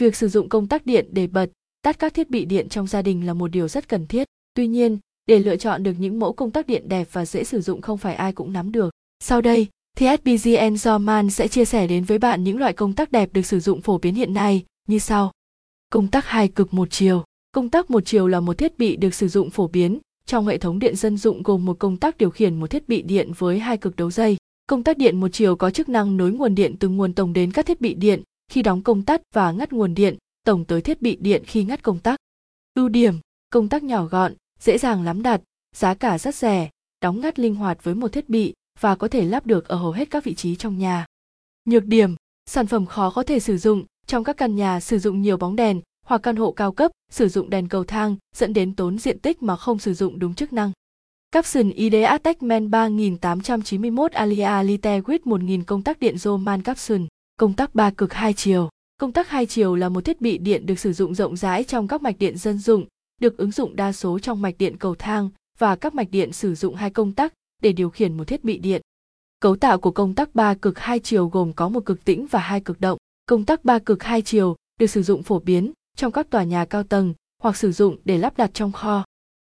việc sử dụng công tắc điện để bật, tắt các thiết bị điện trong gia đình là một điều rất cần thiết. Tuy nhiên, để lựa chọn được những mẫu công tắc điện đẹp và dễ sử dụng không phải ai cũng nắm được. Sau đây, thì SPGN Zoman sẽ chia sẻ đến với bạn những loại công tắc đẹp được sử dụng phổ biến hiện nay như sau. Công tắc hai cực một chiều. Công tắc một chiều là một thiết bị được sử dụng phổ biến trong hệ thống điện dân dụng gồm một công tắc điều khiển một thiết bị điện với hai cực đấu dây. Công tắc điện một chiều có chức năng nối nguồn điện từ nguồn tổng đến các thiết bị điện khi đóng công tắc và ngắt nguồn điện tổng tới thiết bị điện khi ngắt công tắc. Ưu điểm, công tắc nhỏ gọn, dễ dàng lắm đặt, giá cả rất rẻ, đóng ngắt linh hoạt với một thiết bị và có thể lắp được ở hầu hết các vị trí trong nhà. Nhược điểm, sản phẩm khó có thể sử dụng trong các căn nhà sử dụng nhiều bóng đèn hoặc căn hộ cao cấp sử dụng đèn cầu thang dẫn đến tốn diện tích mà không sử dụng đúng chức năng. Capson ID Attachment 3891 Alia Lite with 1000 công tắc điện Roman Capson, công tắc ba cực hai chiều. Công tắc hai chiều là một thiết bị điện được sử dụng rộng rãi trong các mạch điện dân dụng, được ứng dụng đa số trong mạch điện cầu thang và các mạch điện sử dụng hai công tắc để điều khiển một thiết bị điện. Cấu tạo của công tắc ba cực hai chiều gồm có một cực tĩnh và hai cực động. Công tắc ba cực hai chiều được sử dụng phổ biến trong các tòa nhà cao tầng hoặc sử dụng để lắp đặt trong kho.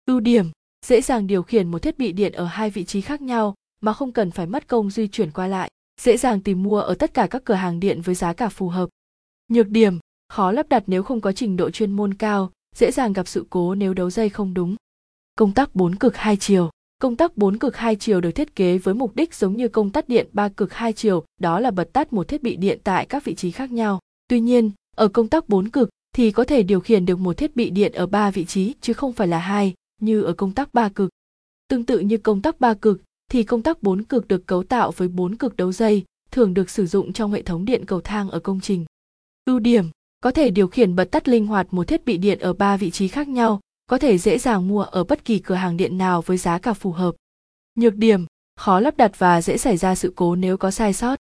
Ưu điểm, dễ dàng điều khiển một thiết bị điện ở hai vị trí khác nhau mà không cần phải mất công di chuyển qua lại, dễ dàng tìm mua ở tất cả các cửa hàng điện với giá cả phù hợp. Nhược điểm, khó lắp đặt nếu không có trình độ chuyên môn cao, dễ dàng gặp sự cố nếu đấu dây không đúng. Công tắc 4 cực hai chiều Công tắc 4 cực hai chiều được thiết kế với mục đích giống như công tắc điện 3 cực hai chiều, đó là bật tắt một thiết bị điện tại các vị trí khác nhau. Tuy nhiên, ở công tắc 4 cực thì có thể điều khiển được một thiết bị điện ở 3 vị trí chứ không phải là hai, như ở công tắc 3 cực. Tương tự như công tắc 3 cực thì công tắc bốn cực được cấu tạo với bốn cực đấu dây, thường được sử dụng trong hệ thống điện cầu thang ở công trình. Ưu điểm, có thể điều khiển bật tắt linh hoạt một thiết bị điện ở ba vị trí khác nhau, có thể dễ dàng mua ở bất kỳ cửa hàng điện nào với giá cả phù hợp. Nhược điểm, khó lắp đặt và dễ xảy ra sự cố nếu có sai sót.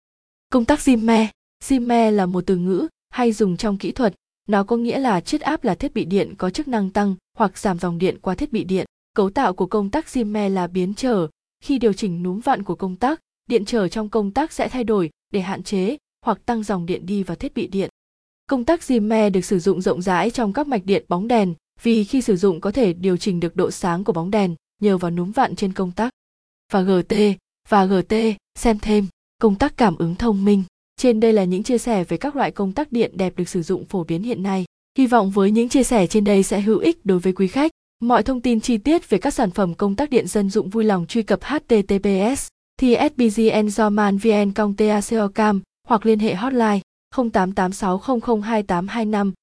Công tắc Zimmer Zimmer là một từ ngữ hay dùng trong kỹ thuật, nó có nghĩa là chiết áp là thiết bị điện có chức năng tăng hoặc giảm dòng điện qua thiết bị điện. Cấu tạo của công tắc Zimmer là biến trở, khi điều chỉnh núm vặn của công tắc, điện trở trong công tắc sẽ thay đổi để hạn chế hoặc tăng dòng điện đi vào thiết bị điện. Công tắc Zimmer được sử dụng rộng rãi trong các mạch điện bóng đèn, vì khi sử dụng có thể điều chỉnh được độ sáng của bóng đèn nhờ vào núm vặn trên công tắc. Và GT và GT, xem thêm, công tắc cảm ứng thông minh. Trên đây là những chia sẻ về các loại công tắc điện đẹp được sử dụng phổ biến hiện nay. Hy vọng với những chia sẻ trên đây sẽ hữu ích đối với quý khách. Mọi thông tin chi tiết về các sản phẩm công tắc điện dân dụng vui lòng truy cập https thì sbgn zoman vn cam hoặc liên hệ hotline 0886002825